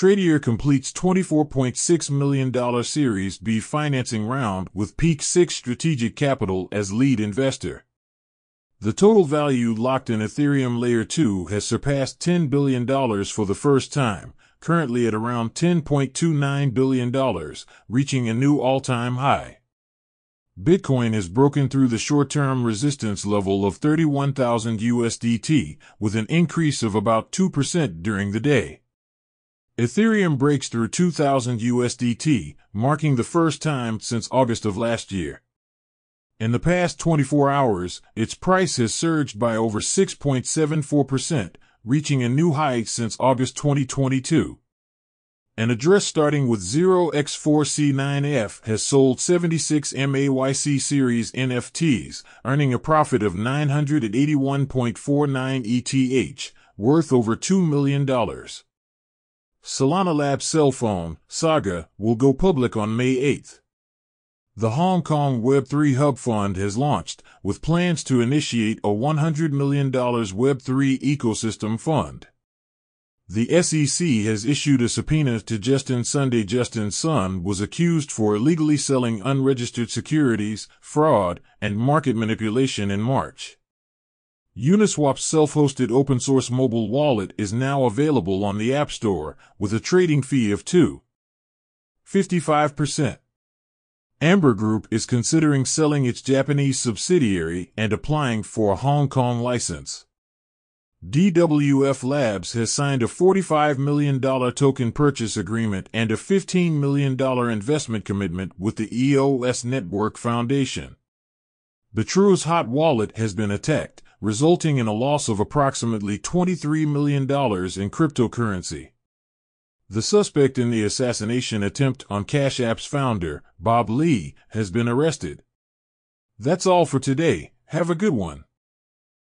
Tradier completes $24.6 million Series B financing round with Peak 6 Strategic Capital as lead investor. The total value locked in Ethereum Layer 2 has surpassed $10 billion for the first time, currently at around $10.29 billion, reaching a new all-time high. Bitcoin has broken through the short-term resistance level of 31,000 USDT, with an increase of about 2% during the day. Ethereum breaks through 2,000 USDT, marking the first time since August of last year. In the past 24 hours, its price has surged by over 6.74%, reaching a new height since August 2022. An address starting with 0x4C9F has sold 76 MAYC series NFTs, earning a profit of 981.49 ETH, worth over $2 million. Solana Labs cell phone, Saga, will go public on May 8th. The Hong Kong Web3 Hub Fund has launched, with plans to initiate a $100 million Web3 ecosystem fund. The SEC has issued a subpoena to Justin Sunday. Justin Sun was accused for illegally selling unregistered securities, fraud, and market manipulation in March. Uniswap's self-hosted open-source mobile wallet is now available on the App Store with a trading fee of 2.55%. Amber Group is considering selling its Japanese subsidiary and applying for a Hong Kong license. DWF Labs has signed a $45 million token purchase agreement and a $15 million investment commitment with the EOS Network Foundation. Bitrue's hot wallet has been attacked, resulting in a loss of approximately $23 million in cryptocurrency. The suspect in the assassination attempt on Cash App's founder, Bob Lee, has been arrested. That's all for today. Have a good one.